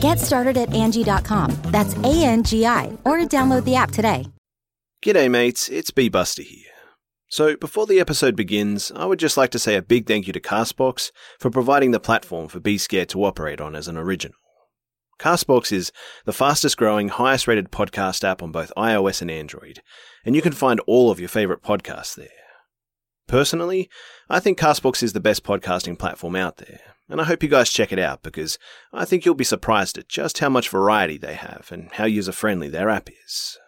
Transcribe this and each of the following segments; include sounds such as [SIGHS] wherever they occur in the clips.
Get started at Angie.com. That's A N G I, or download the app today. G'day, mates. It's B Buster here. So, before the episode begins, I would just like to say a big thank you to Castbox for providing the platform for Be Scared to operate on as an original. Castbox is the fastest growing, highest rated podcast app on both iOS and Android, and you can find all of your favorite podcasts there. Personally, I think Castbox is the best podcasting platform out there, and I hope you guys check it out because I think you'll be surprised at just how much variety they have and how user friendly their app is.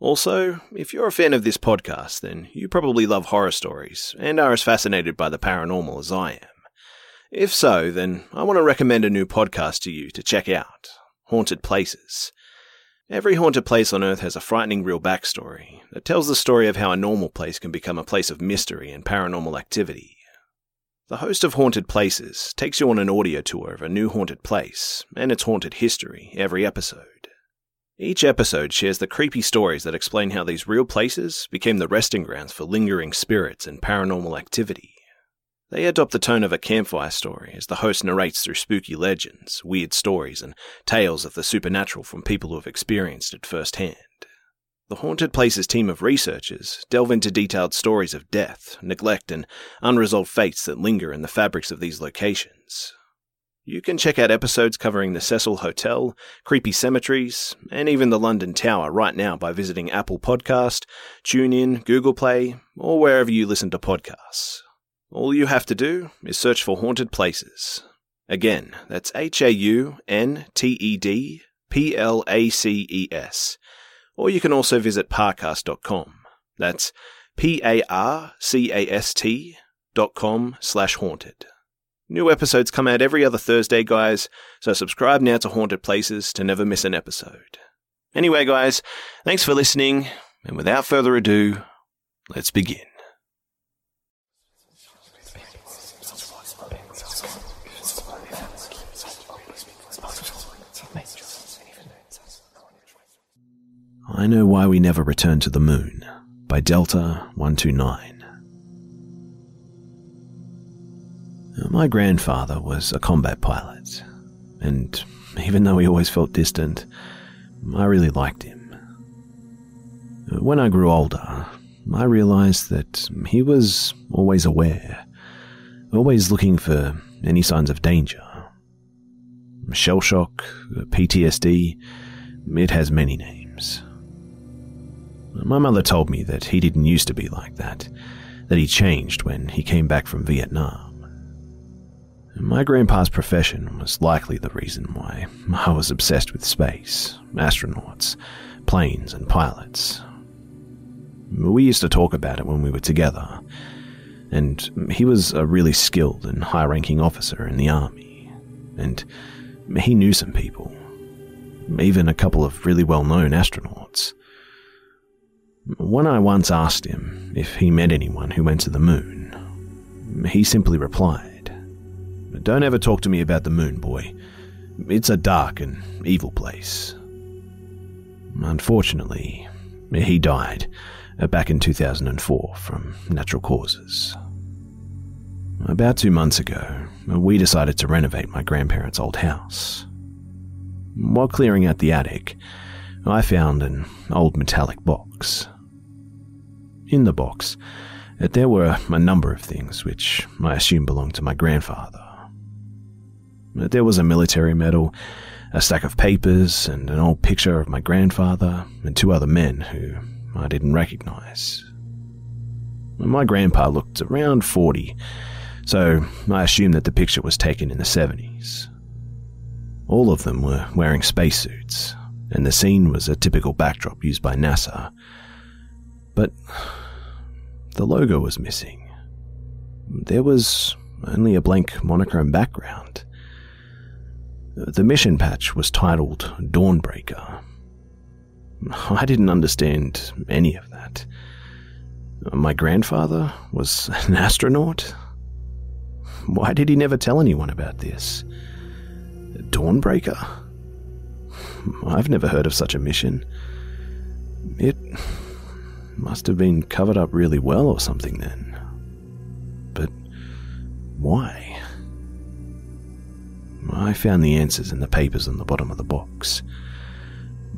Also, if you're a fan of this podcast, then you probably love horror stories and are as fascinated by the paranormal as I am. If so, then I want to recommend a new podcast to you to check out Haunted Places. Every haunted place on Earth has a frightening real backstory that tells the story of how a normal place can become a place of mystery and paranormal activity. The host of Haunted Places takes you on an audio tour of a new haunted place and its haunted history every episode. Each episode shares the creepy stories that explain how these real places became the resting grounds for lingering spirits and paranormal activity. They adopt the tone of a campfire story as the host narrates through spooky legends, weird stories, and tales of the supernatural from people who have experienced it firsthand. The Haunted Places team of researchers delve into detailed stories of death, neglect, and unresolved fates that linger in the fabrics of these locations. You can check out episodes covering the Cecil Hotel, creepy cemeteries, and even the London Tower right now by visiting Apple Podcast, TuneIn, Google Play, or wherever you listen to podcasts. All you have to do is search for Haunted Places. Again, that's H A U N T E D P L A C E S. Or you can also visit parcast.com. That's P A R C A S T dot com slash haunted. New episodes come out every other Thursday, guys, so subscribe now to Haunted Places to never miss an episode. Anyway, guys, thanks for listening, and without further ado, let's begin. I Know Why We Never returned to the Moon by Delta 129. My grandfather was a combat pilot, and even though he always felt distant, I really liked him. When I grew older, I realized that he was always aware, always looking for any signs of danger. Shell shock, PTSD, it has many names. My mother told me that he didn't used to be like that, that he changed when he came back from Vietnam. My grandpa's profession was likely the reason why I was obsessed with space, astronauts, planes, and pilots. We used to talk about it when we were together, and he was a really skilled and high ranking officer in the army, and he knew some people, even a couple of really well known astronauts. When I once asked him if he met anyone who went to the moon, he simply replied, don't ever talk to me about the moon, boy. It's a dark and evil place. Unfortunately, he died uh, back in 2004 from natural causes. About two months ago, we decided to renovate my grandparents' old house. While clearing out the attic, I found an old metallic box. In the box, uh, there were a number of things which I assume belonged to my grandfather. Uh, there was a military medal, a stack of papers, and an old picture of my grandfather and two other men who I didn't recognize. My grandpa looked around 40, so I assumed that the picture was taken in the 70s. All of them were wearing spacesuits, and the scene was a typical backdrop used by NASA. But the logo was missing. There was only a blank monochrome background. The mission patch was titled Dawnbreaker. I didn't understand any of that. My grandfather was an astronaut? Why did he never tell anyone about this? Dawnbreaker? I've never heard of such a mission. It must have been covered up really well or something then. But why? I found the answers in the papers on the bottom of the box.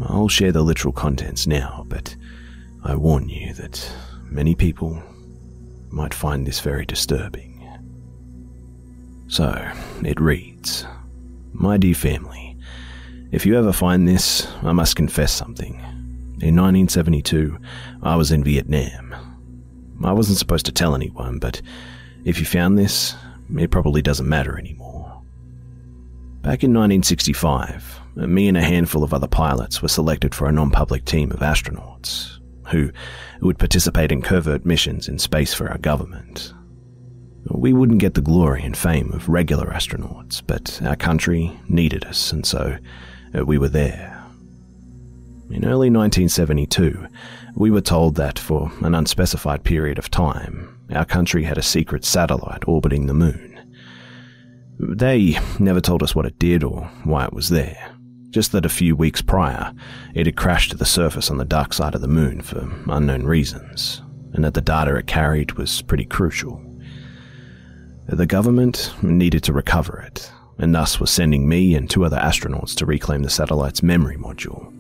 I'll share the literal contents now, but I warn you that many people might find this very disturbing. So, it reads My dear family, if you ever find this, I must confess something. In 1972, I was in Vietnam. I wasn't supposed to tell anyone, but if you found this, it probably doesn't matter anymore. Back in 1965, me and a handful of other pilots were selected for a non public team of astronauts who would participate in covert missions in space for our government. We wouldn't get the glory and fame of regular astronauts, but our country needed us, and so we were there. In early 1972, we were told that for an unspecified period of time, our country had a secret satellite orbiting the moon. They never told us what it did or why it was there, just that a few weeks prior, it had crashed to the surface on the dark side of the moon for unknown reasons, and that the data it carried was pretty crucial. The government needed to recover it, and thus was sending me and two other astronauts to reclaim the satellite's memory module.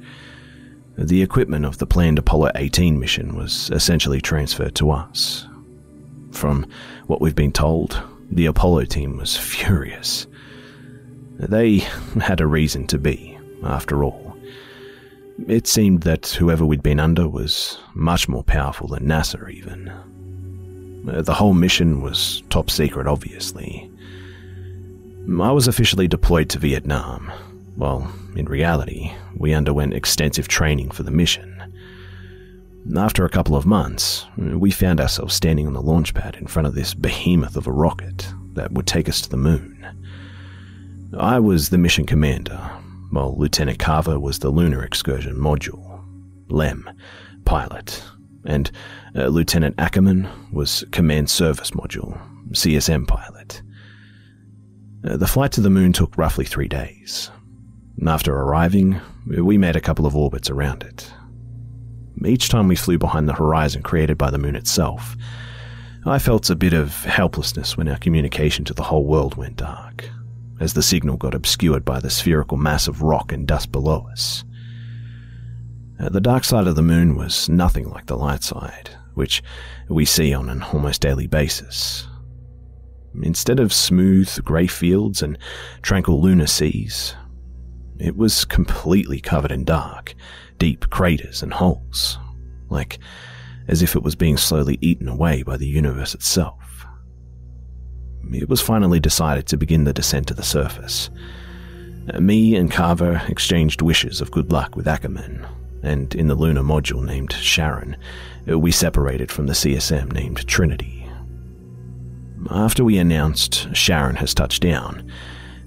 The equipment of the planned Apollo 18 mission was essentially transferred to us. From what we've been told, the Apollo team was [LAUGHS] furious. They had a reason to be, after all. It seemed that whoever we'd been under was much more powerful than NASA, even. The whole mission was top secret, obviously. I was officially deployed to Vietnam, while in reality, we underwent extensive training for the mission. After a couple of months, we found ourselves standing on the launch pad in front of this behemoth of a rocket that would take us to the moon. I was the mission commander, while Lieutenant Carver was the lunar excursion module, LEM, pilot, and uh, Lieutenant Ackerman was Command Service Module, CSM pilot. Uh, the flight to the moon took roughly three days. After arriving, we made a couple of orbits around it. Each time we flew behind the horizon created by the moon itself, I felt a bit of helplessness when our communication to the whole world went dark, as the signal got obscured by the spherical mass of rock and dust below us. Uh, the dark side of the moon was nothing like the light side, which we see on an almost daily basis. Instead of smooth grey fields and tranquil lunar seas, it was completely covered in dark, deep craters and holes, like as if it was being slowly eaten away by the universe itself. It was finally decided to begin the descent to the surface. Uh, me and Carver exchanged wishes of good luck with Ackerman, and in the lunar module named Sharon, uh, we separated from the CSM named Trinity. After we announced Sharon has touched down,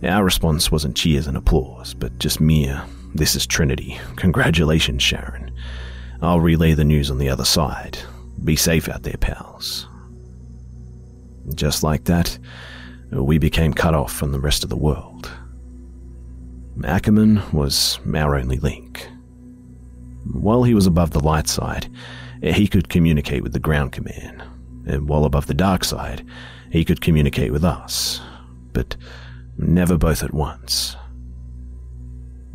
our response wasn't cheers and applause, but just mere, this is Trinity. Congratulations, Sharon. I'll relay the news on the other side. Be safe out there, pals. Just like that, we became cut off from the rest of the world. Ackerman was our only link. While he was above the light side, he could communicate with the ground command, and while above the dark side, he could communicate with us, but never both at once.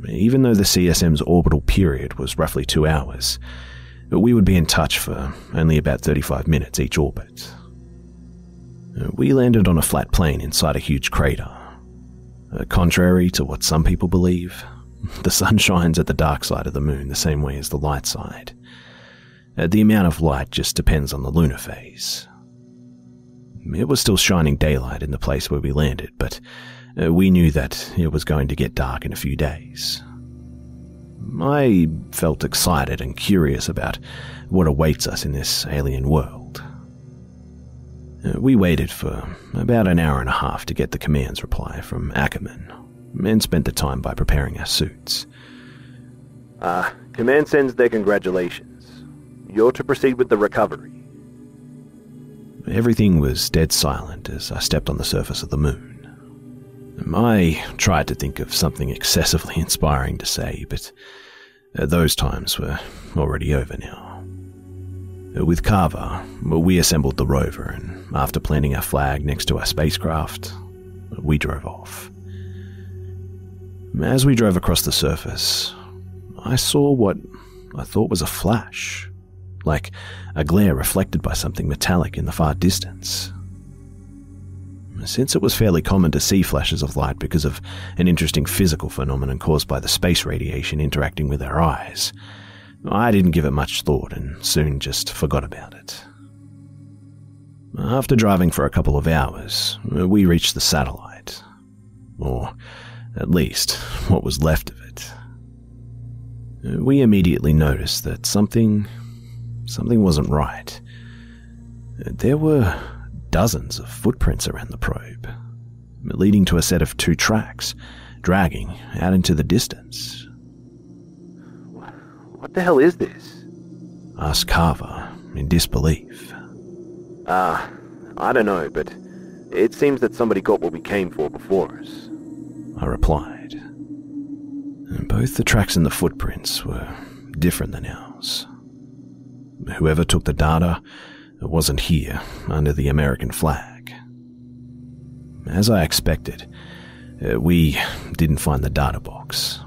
Even though the CSM's orbital period was roughly two hours, we would be in touch for only about 35 minutes each orbit. We landed on a flat plane inside a huge crater. Uh, contrary to what some people believe, [LAUGHS] the sun shines at the dark side of the moon the same way as the light side. Uh, the amount of light just depends on the lunar phase. It was still shining daylight in the place where we landed, but we knew that it was going to get dark in a few days. I felt excited and curious about what awaits us in this alien world. We waited for about an hour and a half to get the command's reply from Ackerman and spent the time by preparing our suits. Ah, uh, Command sends their congratulations. You're to proceed with the recovery. Everything was dead silent as I stepped on the surface of the moon. I tried to think of something excessively [LAUGHS] inspiring to say, but uh, those times were already over now. With Carver, we assembled the rover, and after planting our flag next to our spacecraft, we drove off. As we drove across the surface, I saw what I thought was a flash, like a glare reflected by something metallic in the far distance. Since it was fairly common to see flashes of light because of an interesting physical phenomenon caused by the space radiation interacting with our eyes, I didn't give it much thought and soon just forgot about it. After driving for a couple of hours, we reached the satellite. Or, at least, what was left of it. We immediately noticed that something. Something wasn't right. There were dozens of footprints around the probe, leading to a set of two tracks, dragging out into the distance. What the hell is this? asked Carver in disbelief. Ah, uh, I don't know, but it seems that somebody got what we came for before us. I replied. Both the tracks and the footprints were different than ours. Whoever took the data wasn't here under the American flag. As I expected, uh, we didn't find the data box.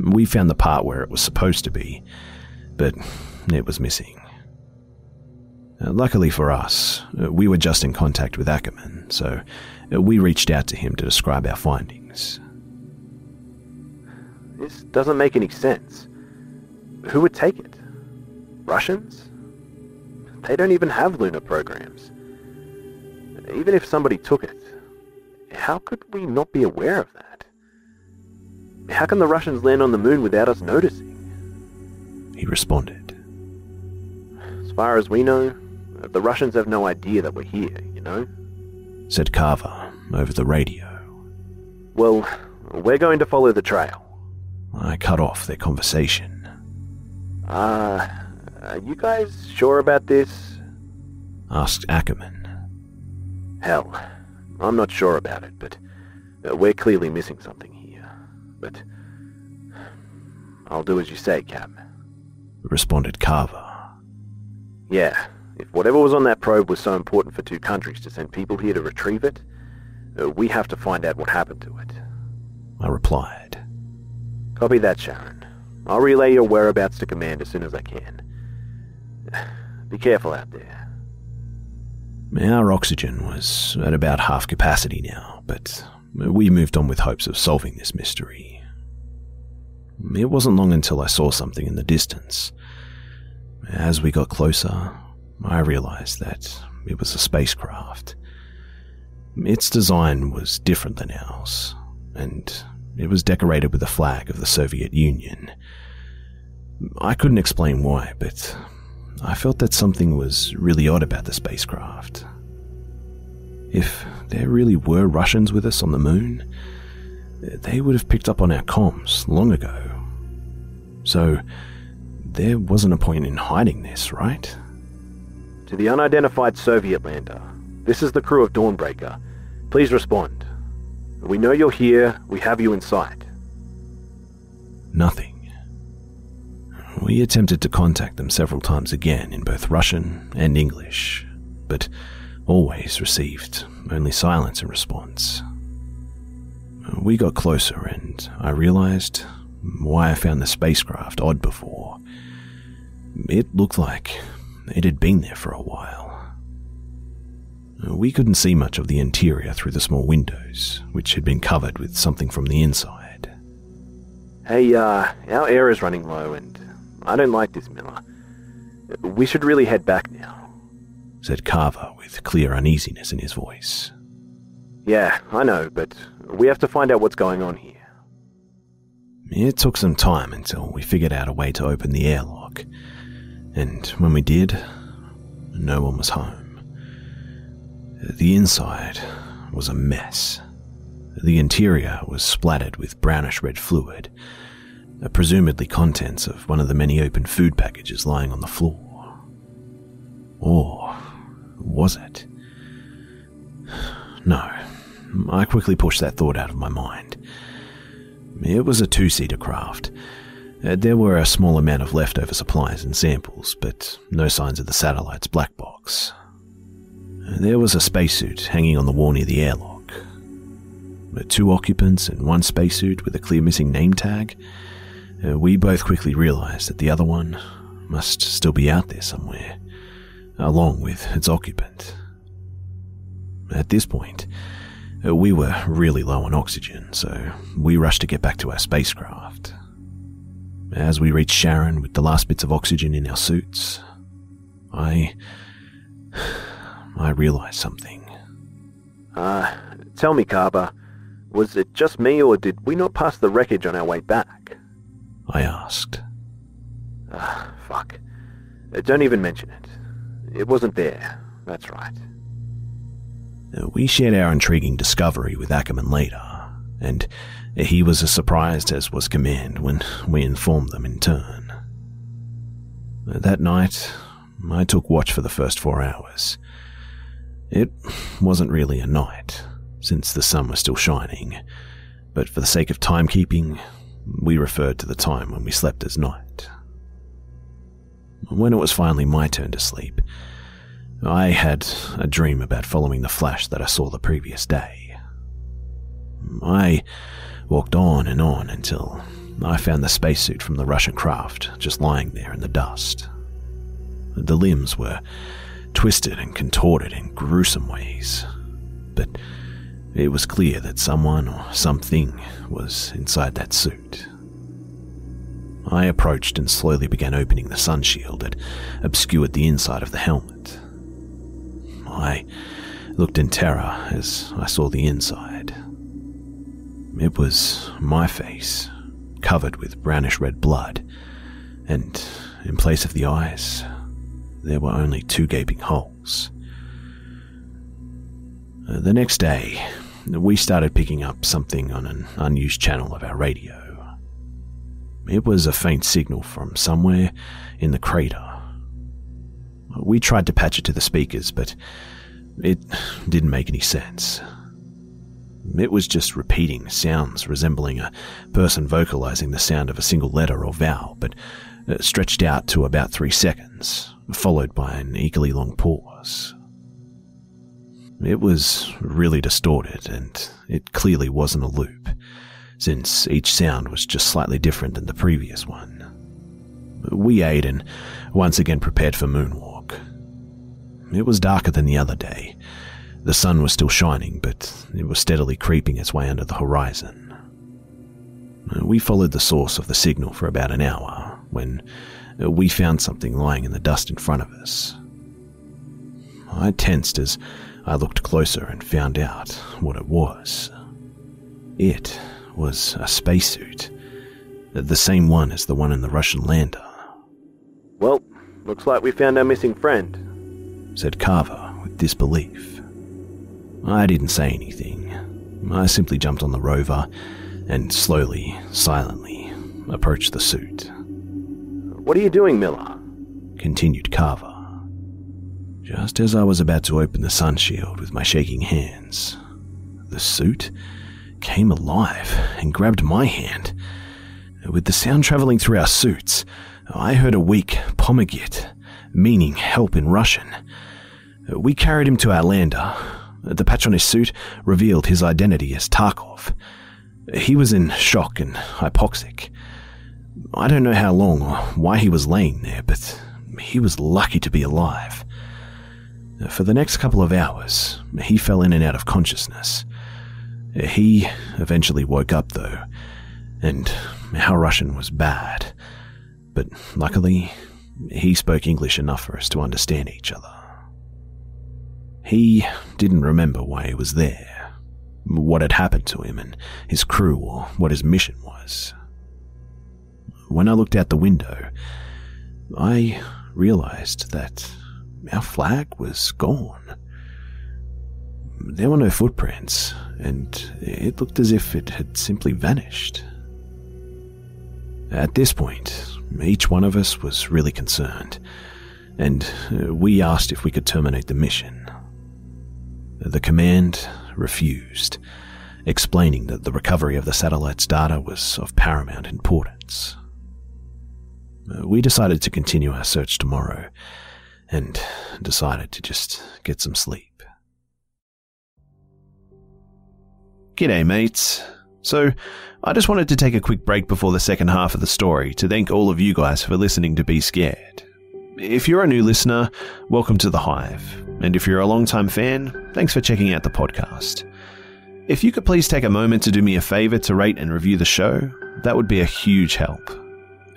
We found the part where it was supposed to be, but it was missing. Uh, luckily for us, uh, we were just in contact with Ackerman, so we reached out to him to describe our findings. This doesn't make any sense. Who would take it? Russians? They don't even have lunar programs. Even if somebody took it, how could we not be aware of that? How can the Russians land on the moon without us noticing? He responded. As far as we know, the Russians have no idea that we're here, you know? Said Carver over the radio. Well, we're going to follow the trail. I cut off their conversation. Ah, uh, are you guys sure about this? asked Ackerman. Hell, I'm not sure about it, but uh, we're clearly missing something here. But I'll do as you say, Cap. Responded Carver. Yeah, if whatever was on that probe was so important for two countries to send people here to retrieve it, uh, we have to find out what happened to it. I replied. Copy that, Sharon. I'll relay your whereabouts to command as soon as I can. Be careful out there. Our oxygen was at about half capacity now, but we moved on with hopes of solving this mystery. It wasn't long until I saw something in the distance. As we got closer, I realized that it was a spacecraft. Its design was different than ours, and it was decorated with a flag of the Soviet Union. I couldn't explain why, but I felt that something was really odd about the spacecraft. If there really were Russians with us on the moon, they would have picked up on our comms long ago. So, there wasn't a point in hiding this, right? To the unidentified Soviet lander, this is the crew of Dawnbreaker. Please respond. We know you're here, we have you in sight. Nothing. We attempted to contact them several times again in both Russian and English, but always received only silence in response. We got closer and I realized why I found the spacecraft odd before. It looked like it had been there for a while. We couldn't see much of the interior through the small windows, which had been covered with something from the inside. Hey, uh, our air is running low and I don't like this, Miller. We should really head back now, said Carver with clear uneasiness in his voice. Yeah, I know, but we have to find out what's going on here. It took some time until we figured out a way to open the airlock, and when we did, no one was home. The inside was a mess. The interior was splattered with brownish red fluid, presumably contents of one of the many open food packages lying on the floor. Or was it? [SIGHS] No, I quickly pushed that thought out of my mind. It was a two seater craft. Uh, there were a small amount of leftover supplies and samples, but no signs of the satellite's black box. There was a spacesuit hanging on the wall near the airlock. Two occupants and one spacesuit with a clear missing name tag. We both quickly realized that the other one must still be out there somewhere, along with its occupant. At this point, we were really low on oxygen, so we rushed to get back to our spacecraft. As we reached Sharon with the last bits of oxygen in our suits, I. I realized something. Uh, tell me, Carver, was it just me or did we not pass the wreckage on our way back? I asked. Ah, fuck. Uh, don't even mention it. It wasn't there, that's right. Uh, we shared our intriguing discovery with Ackerman later, and uh, he was as surprised as was Command when we informed them in turn. That night, I took watch for the first four hours. It wasn't really a night, since the sun was still shining, but for the sake of timekeeping, we referred to the time when we slept as night. When it was finally my turn to sleep, I had a dream about following the flash that I saw the previous day. I walked on and on until I found the spacesuit from the Russian craft just lying there in the dust. The limbs were twisted and contorted in gruesome ways, but it was clear that someone or something was inside that suit. I approached and slowly began opening the sun shield that obscured the inside of the helmet. I looked in terror as I saw the inside. It was my face, covered with brownish red blood, and in place of the eyes, there were only two gaping holes. The next day, we started picking up something on an unused channel of our radio. It was a faint signal from somewhere in the crater we tried to patch it to the speakers, but it didn't make any sense. It was just repeating sounds resembling a person vocalizing the sound of a single letter or vowel, but uh, stretched out to about three seconds, followed by an equally long pause. It was really distorted, and it clearly wasn't a loop, since each sound was just slightly different than the previous one. We ate and once again prepared for moonwalk. It was darker than the other day. The sun was still shining, but it was steadily creeping its way under the horizon. We followed the source of the signal for about an hour when we found something lying in the dust in front of us. I tensed as I looked closer and found out what it was. It was a spacesuit, the same one as the one in the Russian lander. Well, looks like we found our missing friend said Carver with disbelief. I didn't say anything. I simply jumped on the rover and slowly, silently approached the suit. What are you doing, Miller? continued Carver. Just as I was about to open the sun shield with my shaking hands, the suit came alive and grabbed my hand. With the sound traveling through our suits, I heard a weak pomogite, meaning help in Russian. We carried him to our lander. The patch on his suit revealed his identity as Tarkov. He was in shock and hypoxic. I don't know how long or why he was laying there, but he was lucky to be alive. For the next couple of hours, he fell in and out of consciousness. He eventually woke up, though, and our Russian was bad. But luckily, he spoke English enough for us to understand each other. He didn't remember why he was there, what had happened to him and his crew, or what his mission was. When I looked out the window, I realized that our flag was gone. There were no footprints, and it looked as if it had simply vanished. At this point, each one of us was really concerned, and uh, we asked if we could terminate the mission. The command refused, explaining that the recovery of the satellite's data was of paramount importance. Uh, we decided to continue our search tomorrow, and decided to just get some sleep. G'day, mates. So, I just wanted to take a quick break before the second half of the story to thank all of you guys for listening to Be Scared. If you're a new listener, welcome to the Hive. And if you're a long-time fan, thanks for checking out the podcast. If you could please take a moment to do me a favor to rate and review the show, that would be a huge help.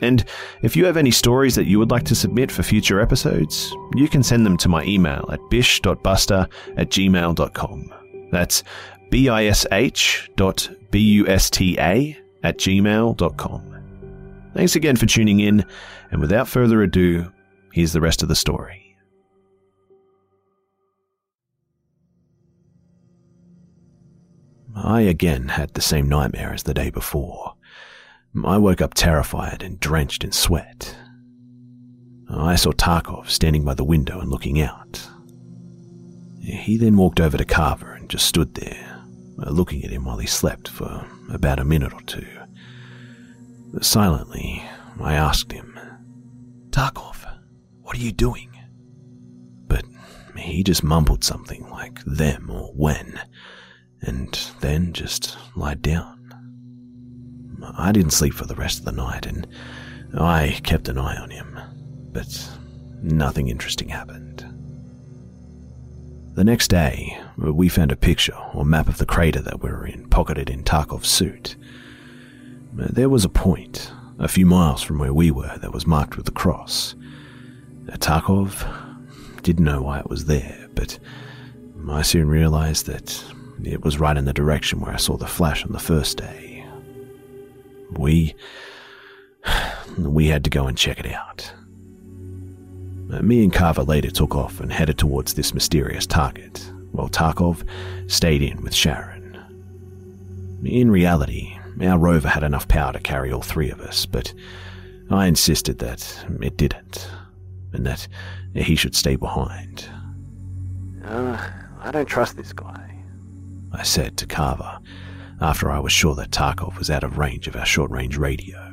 And if you have any stories that you would like to submit for future episodes, you can send them to my email at bish.buster at gmail.com. That's B-I-S-H dot B-U-S-T-A at gmail.com. Thanks again for tuning in, and without further ado, here's the rest of the story. I again had the same nightmare as the day before. I woke up terrified and drenched in sweat. I saw Tarkov standing by the window and looking out. He then walked over to Carver and just stood there, uh, looking at him while he slept for about a minute or two. Silently, I asked him, Tarkov, what are you doing? But he just mumbled something like them or when, and then just lied down. I didn't sleep for the rest of the night, and I kept an eye on him, but nothing interesting happened. The next day, we found a picture or map of the crater that we were in, pocketed in Tarkov's suit. There was a point, a few miles from where we were, that was marked with a cross. Tarkov didn't know why it was there, but I soon realized that it was right in the direction where I saw the flash on the first day. We. we had to go and check it out. Uh, me and Carver later took off and headed towards this mysterious target, while Tarkov stayed in with Sharon. In reality, our rover had enough power to carry all three of us, but I insisted that it didn't, and that he should stay behind. Uh, I don't trust this guy, I said to Carver after I was sure that Tarkov was out of range of our short range radio.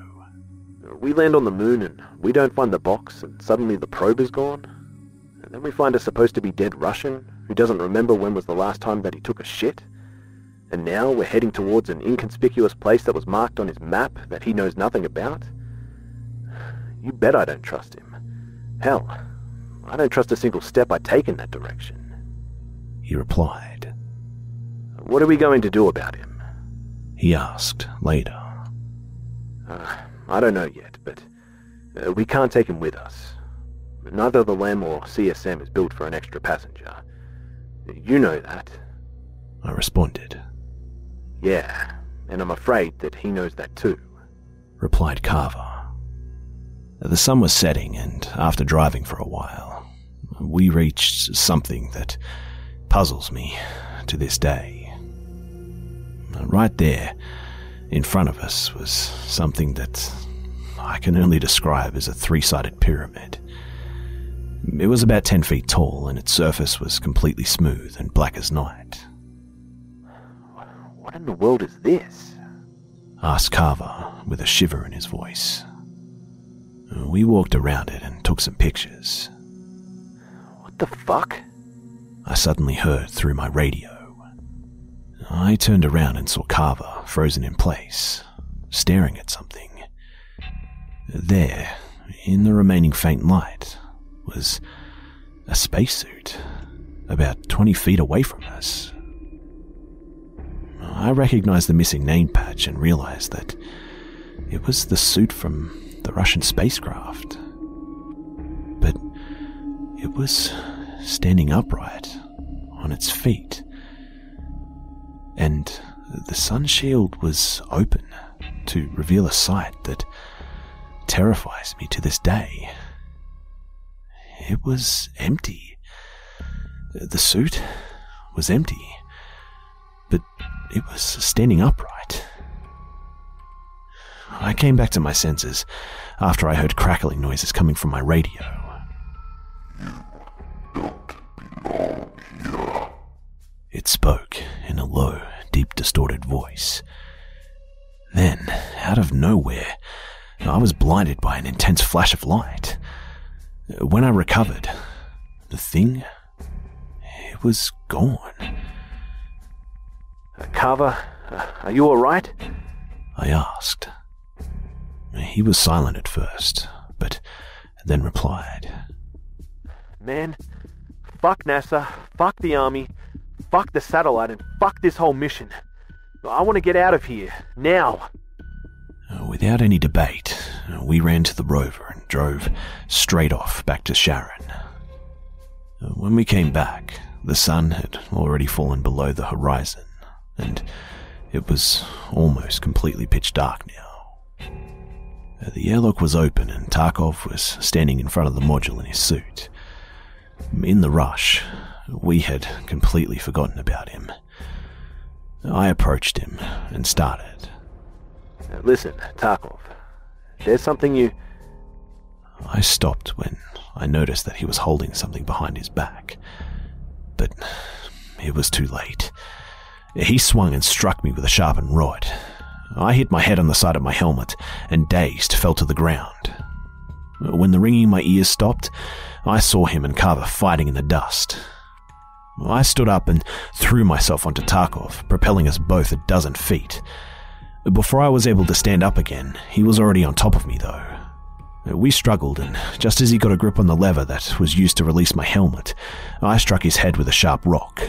We land on the moon and we don't find the box, and suddenly the probe is gone. And then we find a supposed to be dead Russian who doesn't remember when was the last time that he took a shit. And now we're heading towards an inconspicuous place that was marked on his map that he knows nothing about. You bet I don't trust him. Hell, I don't trust a single step I take in that direction. He replied. What are we going to do about him? He asked later. Uh, I don't know yet, but uh, we can't take him with us. Neither the LEM or CSM is built for an extra passenger. You know that. I responded. Yeah, and I'm afraid that he knows that too, replied Carver. The sun was setting, and after driving for a while, we reached something that puzzles me to this day. Right there, in front of us, was something that I can only describe as a three sided pyramid. It was about 10 feet tall, and its surface was completely smooth and black as night. What in the world is this? asked Carver with a shiver in his voice. We walked around it and took some pictures. What the fuck? I suddenly heard through my radio. I turned around and saw Carver frozen in place, staring at something. There, in the remaining faint light, was a spacesuit about 20 feet away from us. I recognized the missing name patch and realized that it was the suit from the Russian spacecraft. But it was standing upright on its feet. And the sun shield was open to reveal a sight that terrifies me to this day. It was empty. The suit was empty, but it was standing upright. I came back to my senses after I heard crackling noises coming from my radio. It spoke in a low, deep, distorted voice. Then, out of nowhere, I was blinded by an intense flash of light. When I recovered, the thing, it was gone. Uh, Carver, uh, are you alright? I asked. He was silent at first, but then replied. Man, fuck NASA, fuck the Army, fuck the satellite, and fuck this whole mission. I want to get out of here, now. Uh, without any debate, uh, we ran to the rover and drove straight off back to Sharon. Uh, when we came back, the sun had already fallen below the horizon, and it was almost completely pitch dark now. The airlock was open, and Tarkov was standing in front of the module in his suit. In the rush, we had completely forgotten about him. I approached him and started. Listen, Tarkov, there's something you. I stopped when I noticed that he was holding something behind his back. But it was too late. He swung and struck me with a sharpened rod. I hit my head on the side of my helmet and, dazed, fell to the ground. When the ringing in my ears stopped, I saw him and Carver fighting in the dust. I stood up and threw myself onto Tarkov, propelling us both a dozen feet. Before I was able to stand up again, he was already on top of me, though. We struggled, and just as he got a grip on the lever that was used to release my helmet, I struck his head with a sharp rock.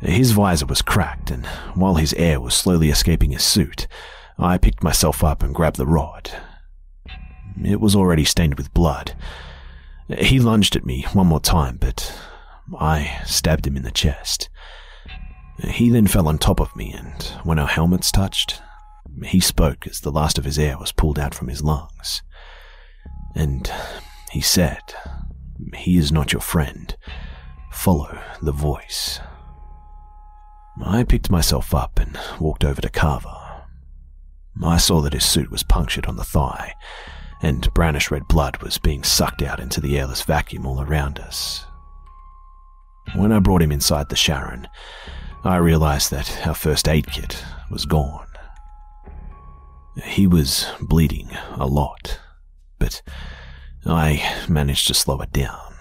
His visor was cracked, and while his air was slowly escaping his suit, I picked myself up and grabbed the rod. It was already stained with blood. He lunged at me one more time, but I stabbed him in the chest. He then fell on top of me, and when our helmets touched, he spoke as the last of his air was pulled out from his lungs. And he said, He is not your friend. Follow the voice. I picked myself up and walked over to Carver. I saw that his suit was punctured on the thigh, and brownish red blood was being sucked out into the airless vacuum all around us. When I brought him inside the Sharon, I realized that our first aid kit was gone. He was bleeding a lot, but I managed to slow it down.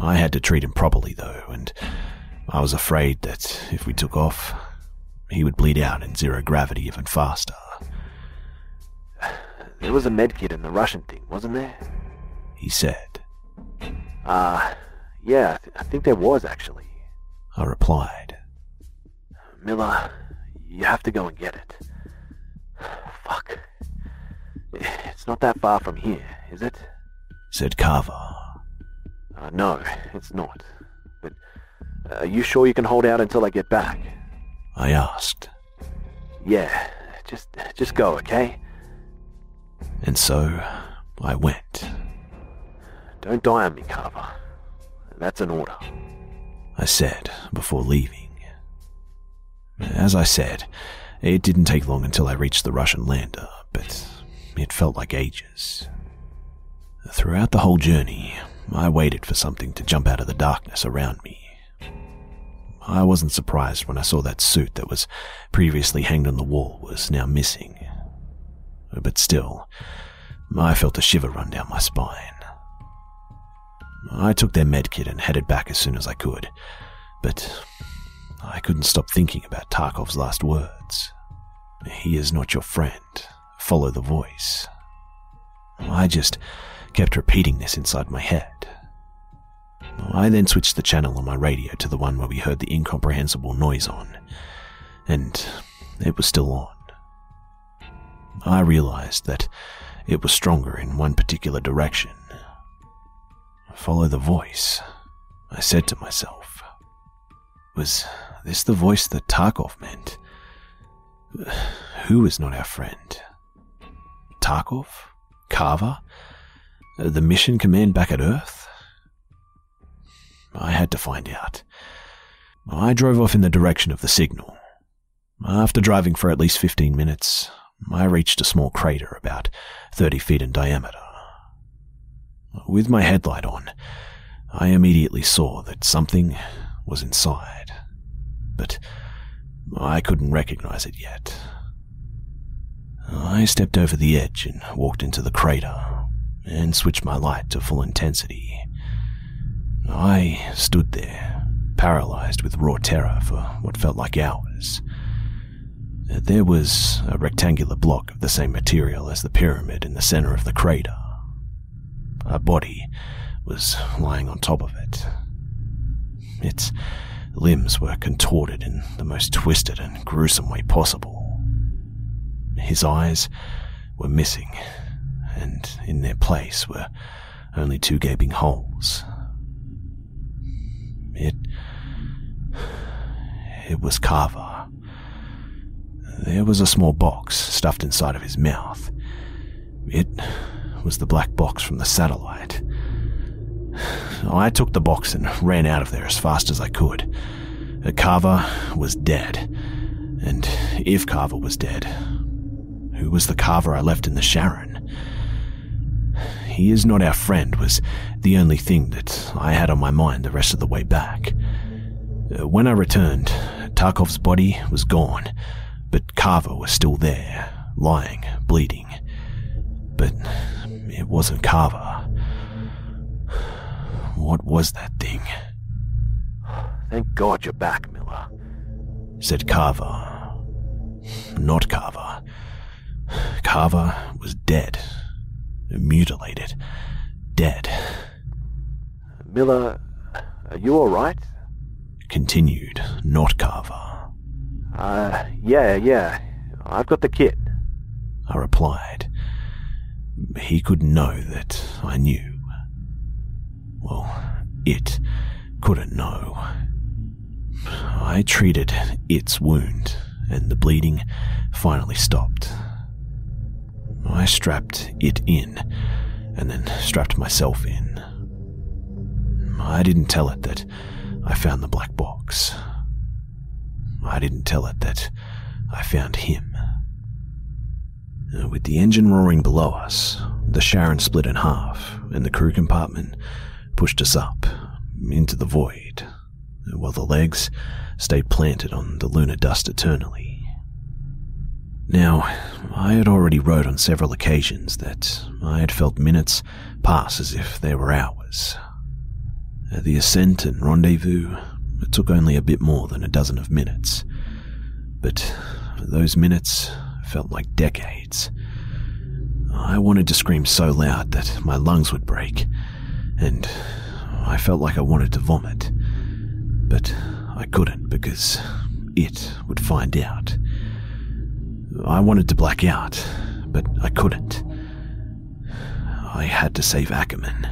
I had to treat him properly, though, and I was afraid that if we took off, he would bleed out in zero gravity even faster. There was a medkit in the Russian thing, wasn't there? He said. Ah, uh, yeah, I, th- I think there was actually. I replied. Miller, you have to go and get it. Fuck. It's not that far from here, is it? Said Carver. Uh, no, it's not. But uh, are you sure you can hold out until I get back? I asked. Yeah, just just go, okay? And so I went. Don't die on me, Carver. That's an order. I said before leaving. As I said, it didn't take long until I reached the Russian lander, but it felt like ages. Throughout the whole journey, I waited for something to jump out of the darkness around me. I wasn't surprised when I saw that suit that was previously hanged on the wall was now missing. But still, I felt a shiver run down my spine. I took their medkit and headed back as soon as I could, but I couldn't stop thinking about Tarkov's last words. He is not your friend. Follow the voice. I just kept repeating this inside my head. I then switched the channel on my radio to the one where we heard the incomprehensible noise on, and it was still on. I realized that it was stronger in one particular direction. Follow the voice, I said to myself. Was this the voice that Tarkov meant? Who is not our friend? Tarkov? Carver? The mission command back at Earth? I had to find out. I drove off in the direction of the signal. After driving for at least 15 minutes, I reached a small crater about 30 feet in diameter. With my headlight on, I immediately saw that something was inside, but I couldn't recognize it yet. I stepped over the edge and walked into the crater and switched my light to full intensity. I stood there, paralyzed with raw terror for what felt like hours. There was a rectangular block of the same material as the pyramid in the center of the crater. A body was lying on top of it. Its limbs were contorted in the most twisted and gruesome way possible. His eyes were missing, and in their place were only two gaping holes. It. It was Carver. There was a small box stuffed inside of his mouth. It was the black box from the satellite. I took the box and ran out of there as fast as I could. Carver was dead. And if Carver was dead, who was the Carver I left in the Sharon? He is not our friend was the only thing that I had on my mind the rest of the way back. Uh, when I returned, Tarkov's body was gone, but Carver was still there, lying, bleeding. But it wasn't Carver. What was that thing? Thank God you're back, Miller. Said Carver. Not Carver. Carver was dead. Mutilated. Dead. Miller, are you alright? Continued, not Carver. Uh, yeah, yeah. I've got the kit. I replied. He could know that I knew. Well, it couldn't know. I treated its wound, and the bleeding finally stopped. I strapped it in, and then strapped myself in. I didn't tell it that I found the black box. I didn't tell it that I found him. Uh, with the engine roaring below us, the Sharon split in half, and the crew compartment pushed us up into the void, while the legs stayed planted on the lunar dust eternally. Now, I had already wrote on several occasions that I had felt minutes pass as if they were hours. Uh, the ascent and rendezvous took only a bit more than a dozen of minutes, but those minutes felt like decades. I wanted to scream so loud that my lungs would break, and I felt like I wanted to vomit. But I couldn't because it would find out. I wanted to black out, but I couldn't. I had to save Ackerman.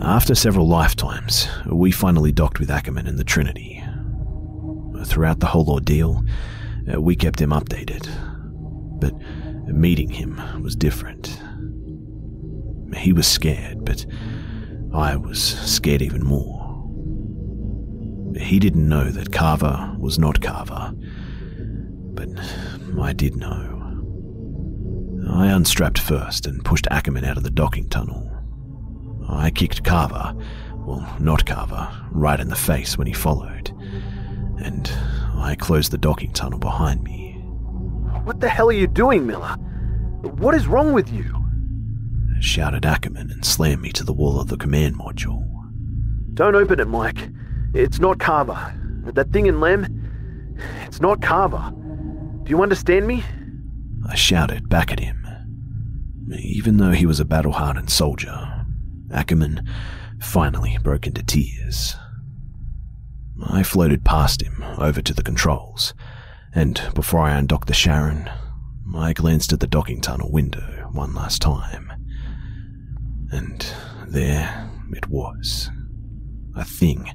After several lifetimes, we finally docked with Ackerman in the Trinity. Throughout the whole ordeal, uh, we kept him updated. But meeting him was different. He was scared, but I was scared even more. He didn't know that Carver was not Carver, but I did know. I unstrapped first and pushed Ackerman out of the docking tunnel. I kicked Carver, well, not Carver, right in the face when he followed, and I closed the docking tunnel behind me. What the hell are you doing, Miller? What is wrong with you? shouted Ackerman and slammed me to the wall of the command module. Don't open it, Mike. It's not Carver. That thing in Lem, it's not Carver. Do you understand me? I shouted back at him. Even though he was a battle hardened soldier, Ackerman finally broke into tears. I floated past him over to the controls, and before I undocked the Sharon, I glanced at the docking tunnel window one last time. And there it was. A thing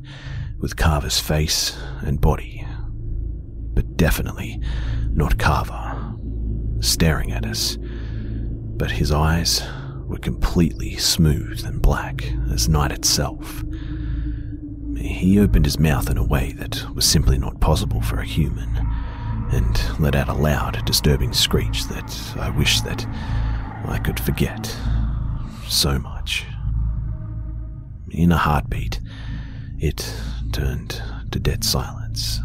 with Carver's face and body. But definitely not Carver, staring at us. But his eyes were completely smooth and black as night itself. He opened his mouth in a way that was simply not possible for a human, and let out a loud, disturbing screech that I wish that I could forget so much. In a heartbeat, it turned to dead silence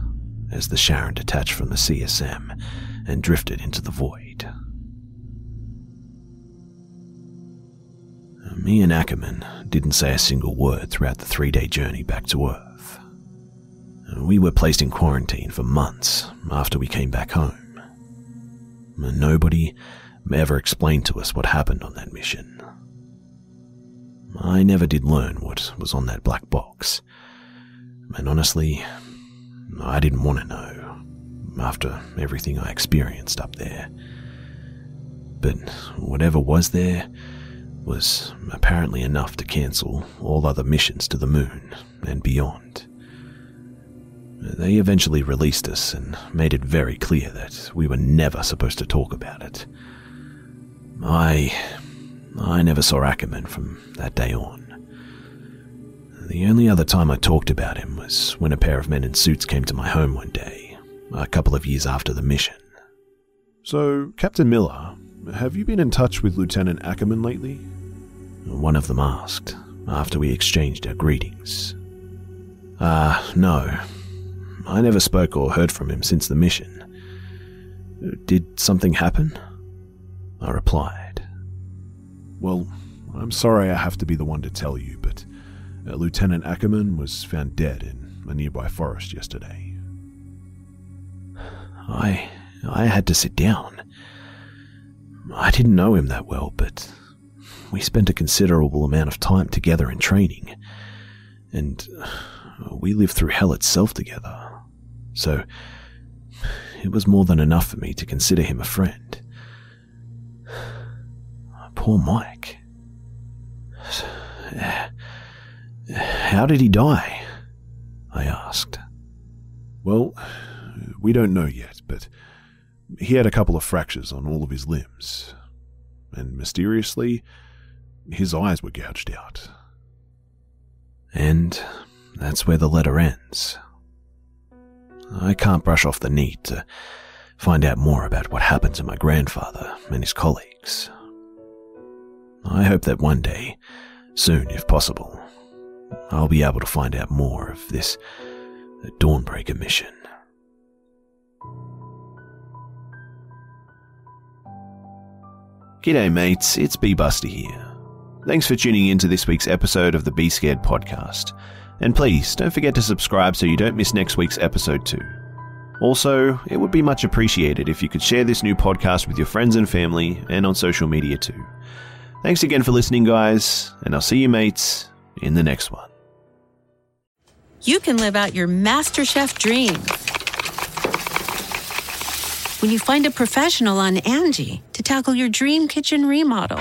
as the Sharon detached from the CSM and drifted into the void. Me and Ackerman didn't say a single word throughout the three day journey back to Earth. We were placed in quarantine for months after we came back home. Nobody ever explained to us what happened on that mission. I never did learn what was on that black box. And honestly, I didn't want to know after everything I experienced up there. But whatever was there was apparently enough to cancel all other missions to the moon and beyond. They eventually released us and made it very clear that we were never supposed to talk about it. I. I never saw Ackerman from that day on. The only other time I talked about him was when a pair of men in suits came to my home one day, a couple of years after the mission. So, Captain Miller, have you been in touch with Lieutenant Ackerman lately? One of them asked, after we exchanged our greetings. Ah, uh, no. I never spoke or heard from him since the mission. Did something happen? I replied. Well, I'm sorry I have to be the one to tell you, but uh, Lieutenant Ackerman was found dead in a nearby forest yesterday. I I had to sit down. I didn't know him that well, but we spent a considerable amount of time together in training, and we lived through hell itself together. So it was more than enough for me to consider him a friend. Poor Mike. How did he die? I asked. Well, we don't know yet, but he had a couple of fractures on all of his limbs. And mysteriously, his eyes were gouged out. And that's where the letter ends. I can't brush off the need to find out more about what happened to my grandfather and his colleagues. I hope that one day, soon if possible, I'll be able to find out more of this Dawnbreaker mission. G'day, mates, it's B Buster here. Thanks for tuning in to this week's episode of the Be Scared podcast. And please don't forget to subscribe so you don't miss next week's episode too. Also, it would be much appreciated if you could share this new podcast with your friends and family and on social media too. Thanks again for listening, guys, and I'll see you, mates, in the next one. You can live out your MasterChef dream when you find a professional on Angie to tackle your dream kitchen remodel.